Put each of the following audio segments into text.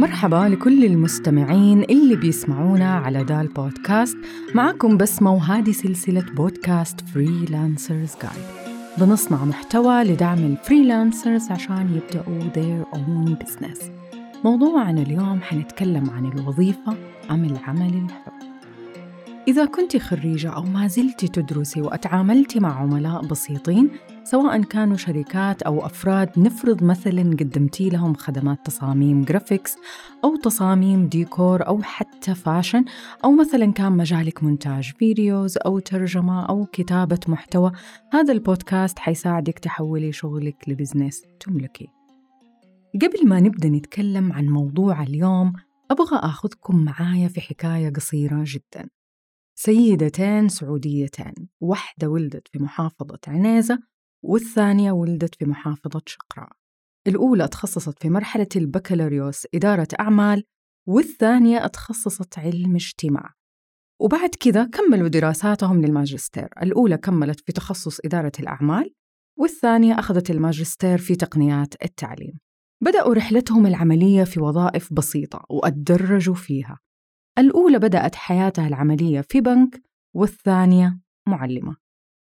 مرحبا لكل المستمعين اللي بيسمعونا على دال بودكاست. معكم بسمة وهذه سلسلة بودكاست Freelancers Guide بنصنع محتوى لدعم ال freelancers عشان يبدأوا their own business. موضوعنا اليوم حنتكلم عن الوظيفة أم العمل الحر. إذا كنت خريجة أو ما زلت تدرسي وأتعاملت مع عملاء بسيطين سواء كانوا شركات أو أفراد نفرض مثلا قدمتي لهم خدمات تصاميم graphics أو تصاميم ديكور أو حتى fashion أو مثلا كان مجالك مونتاج videos أو ترجمة أو كتابة محتوى. هذا البودكاست حيساعدك تحولي شغلك ل business تملكي. قبل ما نبدأ نتكلم عن موضوع اليوم أبغى أخذكم معايا في حكاية قصيرة جدا. سيدتين سعوديتين واحدة ولدت في محافظة عنيزة والثانية ولدت في محافظة شقراء. الأولى تخصصت في مرحلة البكالوريوس إدارة أعمال والثانية تخصصت علم اجتماع. وبعد كذا كملوا دراساتهم للماجستير. الأولى كملت في تخصص إدارة الأعمال والثانية أخذت الماجستير في تقنيات التعليم. بدأوا رحلتهم العملية في وظائف بسيطة وأتدرجوا فيها. الأولى بدأت حياتها العملية في بنك والثانية معلمة.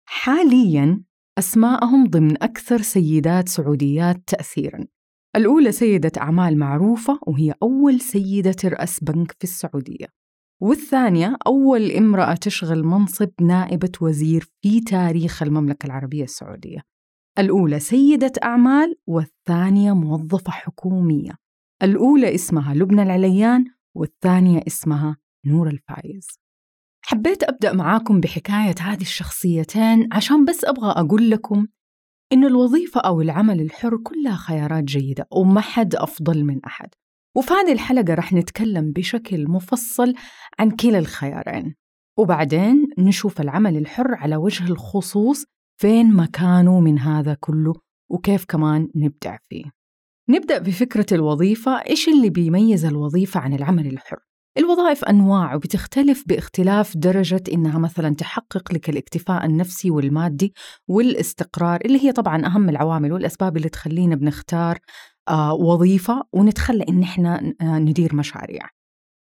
حالياً أسماءهم ضمن أكثر سيدات سعوديات تأثيراً. الأولى سيدة أعمال معروفة وهي أول سيدة ترأس بنك في السعودية. والثانية أول امرأة تشغل منصب نائبة وزير في تاريخ المملكة العربية السعودية. الأولى سيدة أعمال والثانية موظفة حكومية. الأولى اسمها لبنى العليان والثانية اسمها نور الفايز. حبيت أبدأ معاكم بحكاية هذه الشخصيتين عشان بس أبغى أقول لكم إن الوظيفة أو العمل الحر كلها خيارات جيدة وما حد أفضل من أحد. وفي هذه الحلقة رح نتكلم بشكل مفصل عن كلا الخيارين. وبعدين نشوف العمل الحر على وجه الخصوص فين مكانه من هذا كله وكيف كمان نبدع فيه. نبدأ بفكرة الوظيفة إيش اللي بيميز الوظيفة عن العمل الحر؟ الوظائف أنواع وبتختلف باختلاف درجة إنها مثلا تحقق لك الاكتفاء النفسي والمادي والاستقرار اللي هي طبعا أهم العوامل والأسباب اللي تخلينا بنختار آه وظيفة ونتخلى إن إحنا آه ندير مشاريع.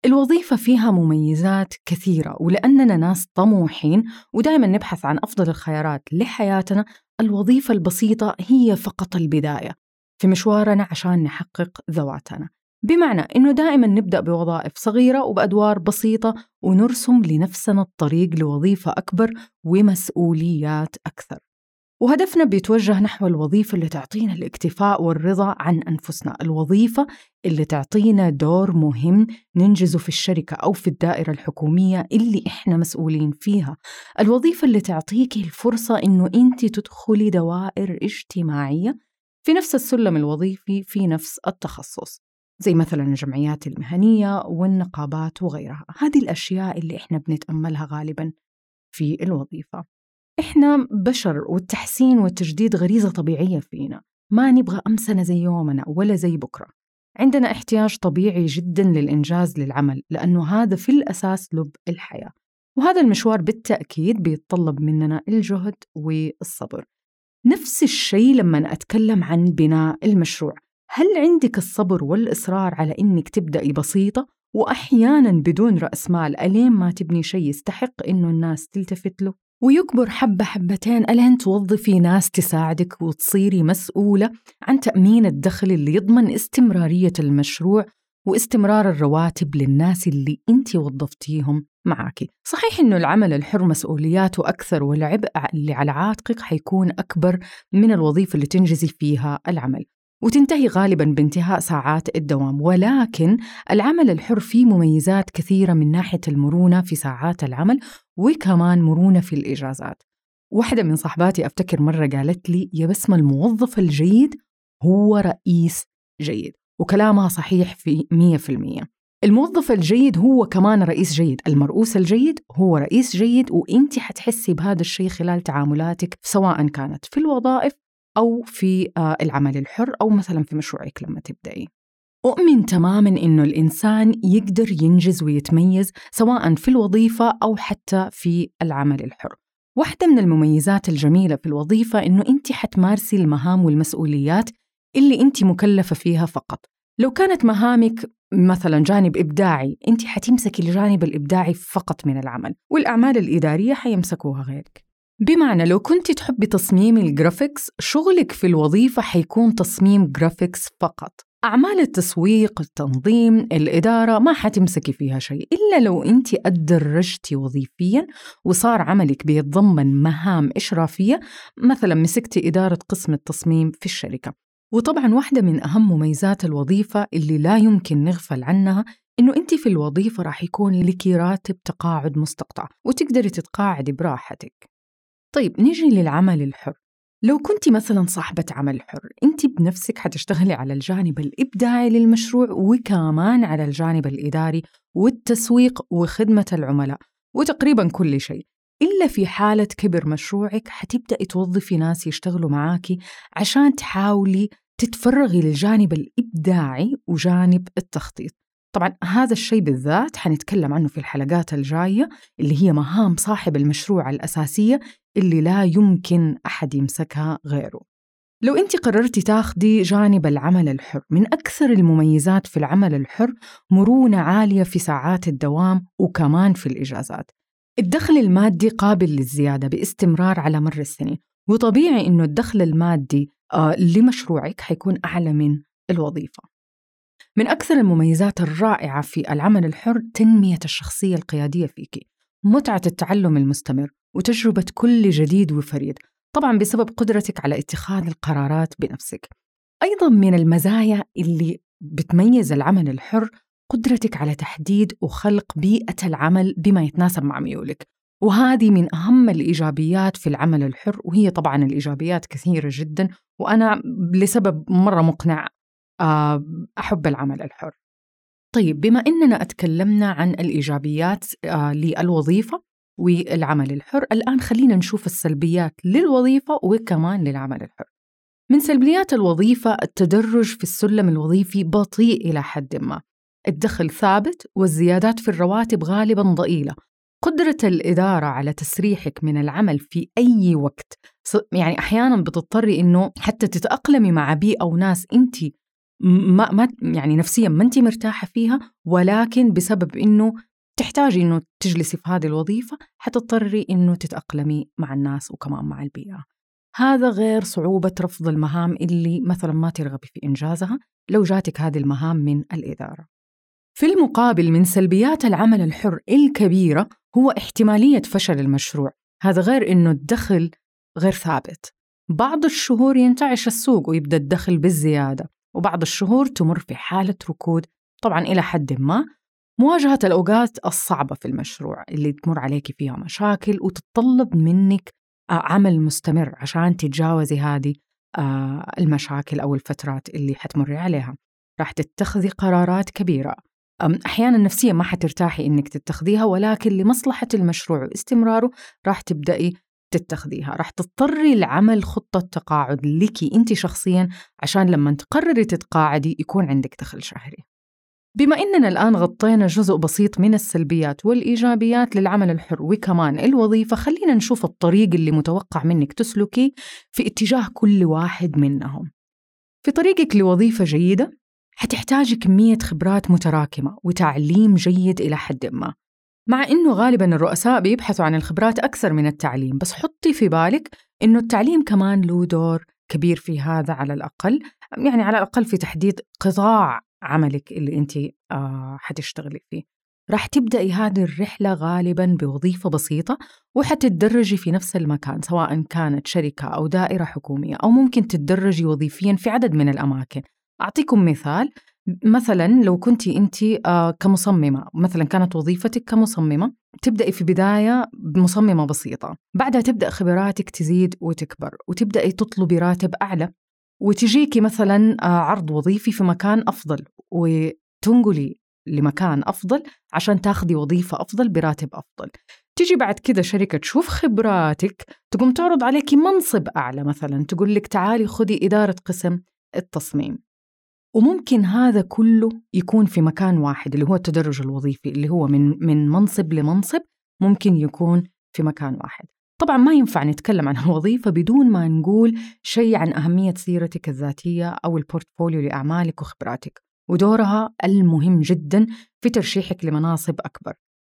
الوظيفة فيها مميزات كثيرة ولأننا ناس طموحين ودائما نبحث عن أفضل الخيارات لحياتنا الوظيفة البسيطة هي فقط البداية في مشوارنا عشان نحقق ذواتنا. بمعنى إنه دائما نبدأ بوظائف صغيرة وبأدوار بسيطة ونرسم لنفسنا الطريق لوظيفة أكبر ومسؤوليات أكثر. وهدفنا بيتوجه نحو الوظيفة اللي تعطينا الاكتفاء والرضا عن أنفسنا الوظيفة اللي تعطينا دور مهم ننجزه في الشركة أو في الدائرة الحكومية اللي إحنا مسؤولين فيها. الوظيفة اللي تعطيكي الفرصة إنه أنت تدخلي دوائر اجتماعية في نفس السلم الوظيفي في نفس التخصص. زي مثلا الجمعيات المهنية والنقابات وغيرها. هذه الأشياء اللي إحنا بنتأملها غالبا في الوظيفة. إحنا بشر والتحسين والتجديد غريزة طبيعية فينا. ما نبغى أمسنا زي يومنا ولا زي بكرة. عندنا احتياج طبيعي جدا للإنجاز للعمل لأنه هذا في الأساس لب الحياة. وهذا المشوار بالتأكيد بيتطلب مننا الجهد والصبر. نفس الشيء لما أتكلم عن بناء المشروع. هل عندك الصبر والإصرار على إنك تبدأي بسيطة؟ وأحيانا بدون رأس مال ألين ما تبني شيء يستحق إنه الناس تلتفت له؟ ويكبر حبة حبتين ألين توظفي ناس تساعدك وتصيري مسؤولة عن تأمين الدخل اللي يضمن استمرارية المشروع واستمرار الرواتب للناس اللي أنت وظفتيهم معاكي صحيح أنه العمل الحر مسؤولياته أكثر والعبء اللي على عاتقك حيكون أكبر من الوظيفة اللي تنجزي فيها العمل. وتنتهي غالبا بانتهاء ساعات الدوام. ولكن العمل الحر فيه مميزات كثيرة من ناحية المرونة في ساعات العمل وكمان مرونة في الإجازات. واحدة من صحباتي أفتكر مرة قالت لي يا بسمة الموظف الجيد هو رئيس جيد وكلامها صحيح في مية في المية. الموظف الجيد هو كمان رئيس جيد المرؤوس الجيد هو رئيس جيد وانت حتحسي بهذا الشيء خلال تعاملاتك سواء كانت في الوظائف أو في العمل الحر أو مثلا في مشروعك لما تبدأي. أؤمن تماما إنه الإنسان يقدر ينجز ويتميز سواء في الوظيفة أو حتى في العمل الحر. واحدة من المميزات الجميلة في الوظيفة إنه أنت حتمارسي المهام والمسؤوليات اللي أنت مكلفة فيها فقط. لو كانت مهامك مثلا جانب إبداعي أنت حتمسكي الجانب الإبداعي فقط من العمل والأعمال الإدارية حيمسكوها غيرك. بمعنى لو كنت تحبي تصميم ال graphics شغلك في الوظيفة حيكون تصميم graphics فقط. أعمال التسويق، التنظيم، الإدارة ما حتمسكي فيها شيء إلا لو أنت أدرجتي وظيفيا وصار عملك بيتضمن مهام إشرافية مثلا مسكتي إدارة قسم التصميم في الشركة. وطبعا واحدة من أهم مميزات الوظيفة اللي لا يمكن نغفل عنها إنه أنت في الوظيفة راح يكون لك راتب تقاعد مستقطع وتقدري تتقاعدي براحتك. طيب نيجي للعمل الحر. لو كنت مثلا صاحبة عمل حر أنت بنفسك حتشتغلي على الجانب الإبداعي للمشروع وكمان على الجانب الإداري والتسويق وخدمة العملاء وتقريبا كل شيء. إلا في حالة كبر مشروعك حتبدأي توظفي ناس يشتغلوا معاكي عشان تحاولي تتفرغي للجانب الإبداعي وجانب التخطيط. طبعا هذا الشيء بالذات حنتكلم عنه في الحلقات الجاية اللي هي مهام صاحب المشروع الأساسية اللي لا يمكن أحد يمسكها غيره. لو أنت قررتي تاخدي جانب العمل الحر من أكثر المميزات في العمل الحر مرونة عالية في ساعات الدوام وكمان في الإجازات. الدخل المادي قابل للزيادة باستمرار على مر السنين وطبيعي إنه الدخل المادي آه لمشروعك حيكون أعلى من الوظيفة. من أكثر المميزات الرائعة في العمل الحر تنمية الشخصية القيادية فيك متعة التعلم المستمر وتجربة كل جديد وفريد طبعا بسبب قدرتك على اتخاذ القرارات بنفسك. أيضا من المزايا اللي بتميز العمل الحر قدرتك على تحديد وخلق بيئة العمل بما يتناسب مع ميولك. وهذه من أهم الإيجابيات في العمل الحر وهي طبعا الإيجابيات كثيرة جدا وأنا لسبب مرة مقنع آه، أحب العمل الحر. طيب بما أننا أتكلمنا عن الإيجابيات آه، للوظيفة والعمل الحر. الآن خلينا نشوف السلبيات للوظيفة وكمان للعمل الحر. من سلبيات الوظيفة التدرج في السلم الوظيفي بطيء إلى حد ما. الدخل ثابت والزيادات في الرواتب غالبا ضئيلة. قدرة الإدارة على تسريحك من العمل في أي وقت. يعني أحيانا بتضطري إنه حتى تتأقلمي مع بيئة وناس أنت ما, ما يعني نفسيا ما أنت مرتاحة فيها ولكن بسبب إنه تحتاجي إنه تجلسي في هذه الوظيفة حتضطري إنه تتأقلمي مع الناس وكمان مع البيئة. هذا غير صعوبة رفض المهام اللي مثلا ما ترغبي في إنجازها لو جاتك هذه المهام من الإدارة. في المقابل من سلبيات العمل الحر الكبيرة هو احتمالية فشل المشروع. هذا غير إنه الدخل غير ثابت. بعض الشهور ينتعش السوق ويبدأ الدخل بالزيادة وبعض الشهور تمر في حالة ركود طبعا إلى حد ما مواجهة الأوقات الصعبة في المشروع اللي تمر عليك فيها مشاكل وتتطلب منك آه، عمل مستمر عشان تتجاوزي هذه آه، المشاكل أو الفترات اللي حتمري عليها. راح تتخذي قرارات كبيرة. أحيانا نفسيا ما حترتاحي إنك تتخذيها ولكن لمصلحة المشروع واستمراره راح تبدأي تتخذيها. راح تضطري لعمل خطة تقاعد لك أنت شخصيا عشان لما تقرري تتقاعدي يكون عندك دخل شهري. بما أننا الآن غطينا جزء بسيط من السلبيات والإيجابيات للعمل الحر وكمان الوظيفة خلينا نشوف الطريق اللي متوقع منك تسلكي في اتجاه كل واحد منهم. في طريقك لوظيفة جيدة حتحتاجي كمية خبرات متراكمة وتعليم جيد إلى حد ما. مع إنه غالبا الرؤساء بيبحثوا عن الخبرات أكثر من التعليم بس حطي في بالك إنه التعليم كمان له دور كبير في هذا على الأقل يعني على الأقل في تحديد قطاع عملك اللي أنت آه حتشتغلي فيه. راح تبدأي هذه الرحلة غالبا بوظيفة بسيطة وحتتدرجي في نفس المكان سواء كانت شركة أو دائرة حكومية أو ممكن تتدرجي وظيفيا في عدد من الأماكن. أعطيكم مثال مثلا لو كنت أنت آه، كمصممة مثلا كانت وظيفتك كمصممة تبدأي في بداية بمصممة بسيطة بعدها تبدأ خبراتك تزيد وتكبر وتبدأي تطلبي راتب أعلى. وتجيكي مثلا آه، عرض وظيفي في مكان أفضل وتنقلي لمكان أفضل عشان تاخذي وظيفة أفضل براتب أفضل. تيجي بعد كده شركة تشوف خبراتك تقوم تعرض عليك منصب أعلى مثلا تقول لك تعالي خذي إدارة قسم التصميم. وممكن هذا كله يكون في مكان واحد اللي هو التدرج الوظيفي اللي هو من من منصب لمنصب ممكن يكون في مكان واحد. طبعا ما ينفع نتكلم عن الوظيفة بدون ما نقول شيء عن أهمية سيرتك الذاتية أو البورتفوليو لأعمالك وخبراتك ودورها المهم جدا في ترشيحك لمناصب أكبر.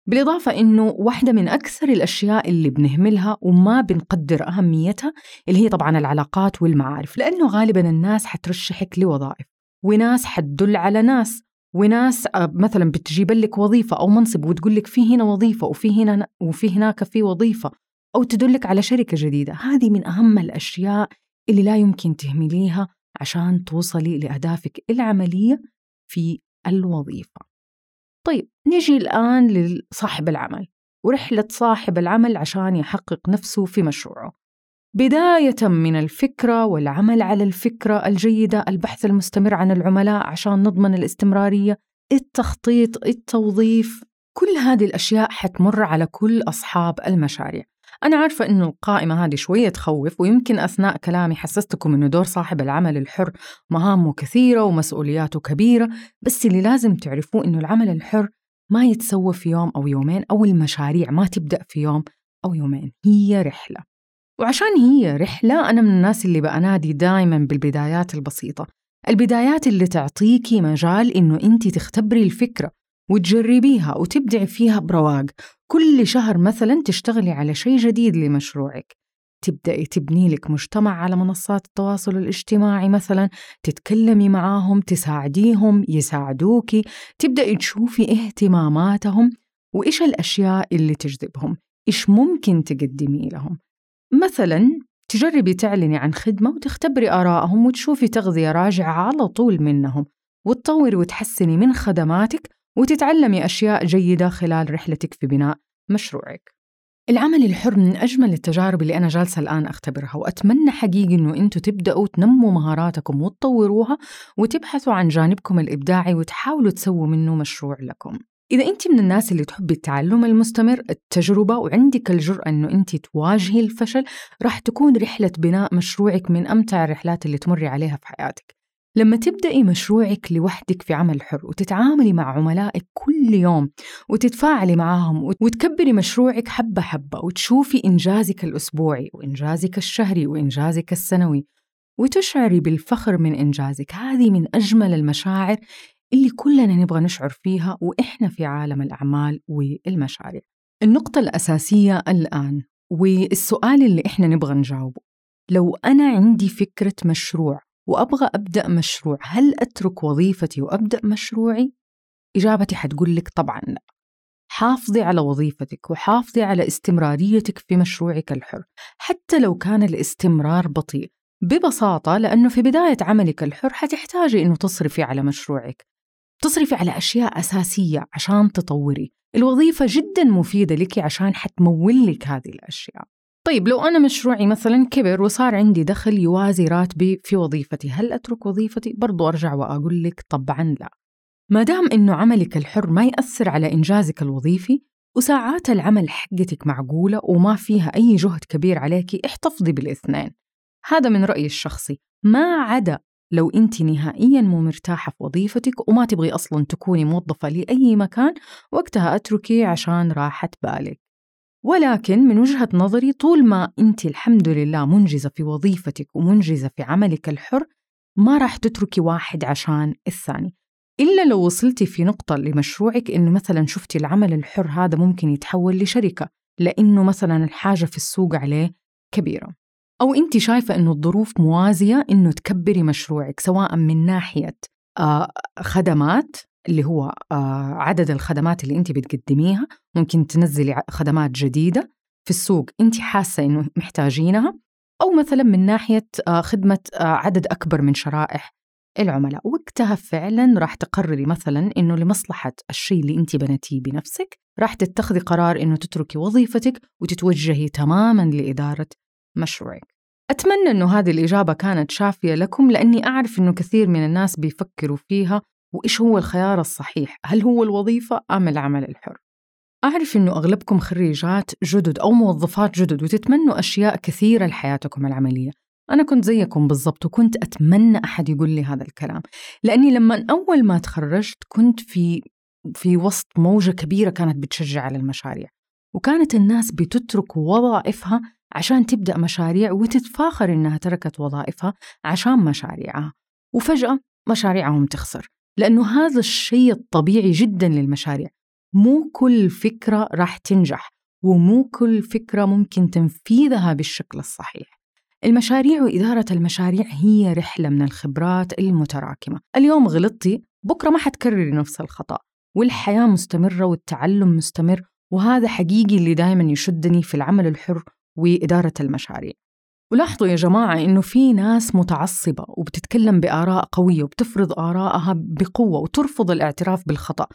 بالإضافة إنه واحدة من أكثر الأشياء اللي بنهملها وما بنقدر أهميتها اللي هي طبعا العلاقات والمعارف لأنه غالبا الناس حترشحك لوظائف وناس حتدل على ناس وناس آه، مثلا بتجيب لك وظيفة أو منصب وتقول لك في هنا وظيفة وفي هنا وفي هناك في وظيفة. أو تدلك على شركة جديدة. هذه من أهم الأشياء اللي لا يمكن تهمليها عشان توصلي لأهدافك العملية في الوظيفة. طيب نجي الآن لصاحب العمل ورحلة صاحب العمل عشان يحقق نفسه في مشروعه. بداية من الفكرة والعمل على الفكرة الجيدة البحث المستمر عن العملاء عشان نضمن الاستمرارية التخطيط التوظيف كل هذه الأشياء حتمر على كل أصحاب المشاريع. أنا عارفة إنه القائمة هذه شوية تخوف ويمكن أثناء كلامي حسستكم إنه دور صاحب العمل الحر مهامه كثيرة ومسؤولياته كبيرة بس اللي لازم تعرفوه إنه العمل الحر ما يتسوى في يوم أو يومين أو المشاريع ما تبدأ في يوم أو يومين هي رحلة. وعشان هي رحلة أنا من الناس اللي بأنادي دائما بالبدايات البسيطة. البدايات اللي تعطيكي مجال إنه أنت تختبري الفكرة وتجربيها وتبدعي فيها برواق. كل شهر مثلا تشتغلي على شيء جديد لمشروعك. تبدأي تبني لك مجتمع على منصات التواصل الاجتماعي مثلا تتكلمي معاهم تساعديهم يساعدوكي تبدأي تشوفي اهتماماتهم. وإيش الأشياء اللي تجذبهم؟ إيش ممكن تقدمي لهم؟ مثلا تجربي تعلني عن خدمة وتختبري آرائهم وتشوفي تغذية راجعة على طول منهم. وتطوري وتحسني من خدماتك وتتعلمي أشياء جيدة خلال رحلتك في بناء مشروعك. العمل الحر من أجمل التجارب اللي أنا جالسة الآن أختبرها وأتمنى حقيقي أنه أنتوا تبدأوا تنموا مهاراتكم وتطوروها وتبحثوا عن جانبكم الإبداعي وتحاولوا تسووا منه مشروع لكم. إذا أنت من الناس اللي تحبي التعلم المستمر التجربة وعندك الجرأة أنه أنت تواجهي الفشل راح تكون رحلة بناء مشروعك من أمتع الرحلات اللي تمري عليها في حياتك. لما تبدأي مشروعك لوحدك في عمل حر وتتعاملي مع عملائك كل يوم وتتفاعلي معاهم وتكبري مشروعك حبة حبة وتشوفي إنجازك الأسبوعي وإنجازك الشهري وإنجازك السنوي وتشعري بالفخر من إنجازك. هذه من أجمل المشاعر اللي كلنا نبغى نشعر فيها وإحنا في عالم الأعمال والمشاريع. النقطة الأساسية الآن والسؤال اللي إحنا نبغى نجاوبه. لو أنا عندي فكرة مشروع وأبغى أبدأ مشروع. هل أترك وظيفتي وأبدأ مشروعي؟ إجابتي حتقول لك طبعا لا. حافظي على وظيفتك وحافظي على استمراريتك في مشروعك الحر حتى لو كان الاستمرار بطيء ببساطة لأنه في بداية عملك الحر حتحتاجي أنه تصرفي على مشروعك. تصرفي على أشياء أساسية عشان تطوري. الوظيفة جدا مفيدة لك عشان حتمول لك هذه الأشياء. طيب لو أنا مشروعي مثلا كبر وصار عندي دخل يوازي راتبي في وظيفتي هل أترك وظيفتي؟ برضو أرجع وأقول لك طبعا لا. ما دام إنه عملك الحر ما يأثر على إنجازك الوظيفي وساعات العمل حقتك معقولة وما فيها أي جهد كبير عليك احتفظي بالاثنين. هذا من رأيي الشخصي. ما عدا لو أنت نهائيا مو مرتاحة في وظيفتك وما تبغي أصلا تكوني موظفة لأي مكان وقتها أتركي عشان راحة بالك. ولكن من وجهة نظري طول ما أنت الحمد لله منجزة في وظيفتك ومنجزة في عملك الحر ما راح تتركي واحد عشان الثاني. إلا لو وصلتي في نقطة لمشروعك إنه مثلا شفتي العمل الحر هذا ممكن يتحول لشركة لأنه مثلا الحاجة في السوق عليه كبيرة. أو أنت شايفة إنه الظروف موازية إنه تكبري مشروعك سواء من ناحية آه خدمات اللي هو آه عدد الخدمات اللي أنت بتقدميها. ممكن تنزلي خدمات جديدة في السوق أنت حاسة إنه محتاجينها. أو مثلا من ناحية آه خدمة آه عدد أكبر من شرائح العملاء. وقتها فعلا راح تقرري مثلا إنه لمصلحة الشيء اللي انت بنتيه بنفسك راح تتخذي قرار إنه تتركي وظيفتك وتتوجهي تماما لإدارة مشروعك. أتمنى أنه هذه الإجابة كانت شافية لكم لأني أعرف أنه كثير من الناس بيفكروا فيها وإيش هو الخيار الصحيح؟ هل هو الوظيفة أم العمل الحر؟ أعرف أنه أغلبكم خريجات جدد أو موظفات جدد وتتمنوا أشياء كثيرة لحياتكم العملية. أنا كنت زيكم بالضبط وكنت أتمنى أحد يقول لي هذا الكلام. لأني لما أول ما تخرجت كنت في في وسط موجة كبيرة كانت بتشجع على المشاريع. وكانت الناس بتترك وظائفها عشان تبدأ مشاريع وتتفاخر إنها تركت وظائفها عشان مشاريعها. وفجأة مشاريعهم تخسر. لأنه هذا الشيء الطبيعي جدا للمشاريع. مو كل فكرة راح تنجح ومو كل فكرة ممكن تنفيذها بالشكل الصحيح. المشاريع وإدارة المشاريع هي رحلة من الخبرات المتراكمة. اليوم غلطتي بكرة ما حتكرري نفس الخطأ. والحياة مستمرة والتعلم مستمر وهذا حقيقي اللي دائما يشدني في العمل الحر وإدارة المشاريع. ولاحظوا يا جماعة إنه في ناس متعصبة وبتتكلم بآراء قوية وبتفرض آراءها بقوة وترفض الاعتراف بالخطأ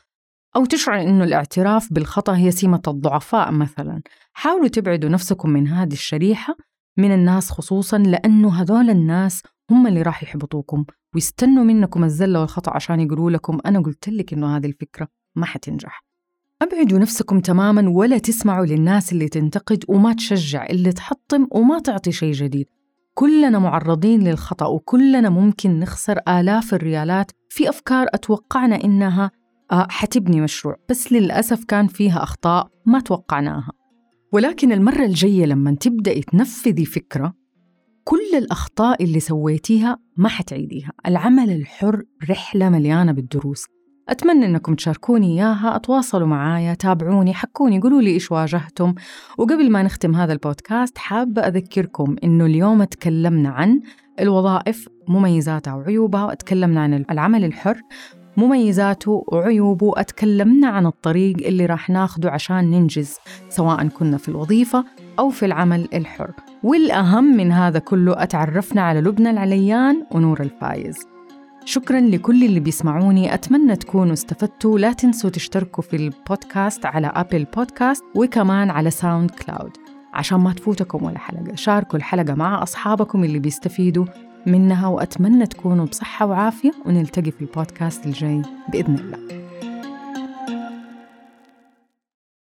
أو تشعر إنه الاعتراف بالخطأ هي سمة الضعفاء مثلا. حاولوا تبعدوا نفسكم من هذه الشريحة من الناس خصوصا لأنه هذول الناس هم اللي راح يحبطوكم ويستنوا منكم الزلة والخطأ عشان يقولوا لكم أنا قلت لك إنه هذه الفكرة ما حتنجح. أبعدوا نفسكم تماما ولا تسمعوا للناس اللي تنتقد وما تشجع اللي تحطم وما تعطي شيء جديد. كلنا معرضين للخطأ وكلنا ممكن نخسر آلاف الريالات في أفكار أتوقعنا إنها آه، حتبني مشروع بس للأسف كان فيها أخطاء ما توقعناها. ولكن المرة الجاية لما تبدأي تنفذي فكرة كل الأخطاء اللي سويتيها ما حتعيديها. العمل الحر رحلة مليانة بالدروس. أتمنى أنكم تشاركوني إياها أتواصلوا معايا تابعوني حكوني قولوا لي إيش واجهتم. وقبل ما نختم هذا البودكاست حابة أذكركم أنه اليوم تكلمنا عن الوظائف مميزاتها وعيوبها وتكلمنا عن العمل الحر مميزاته وعيوبه أتكلمنا عن الطريق اللي راح ناخده عشان ننجز سواء كنا في الوظيفة أو في العمل الحر. والأهم من هذا كله أتعرفنا على لبنى العليان ونور الفايز. شكرا لكل اللي بيسمعوني. أتمنى تكونوا استفدتوا. لا تنسوا تشتركوا في البودكاست على Apple Podcast وكمان على SoundCloud عشان ما تفوتكم ولا حلقة. شاركوا الحلقة مع أصحابكم اللي بيستفيدوا منها وأتمنى تكونوا بصحة وعافية ونلتقي في البودكاست الجاي بإذن الله.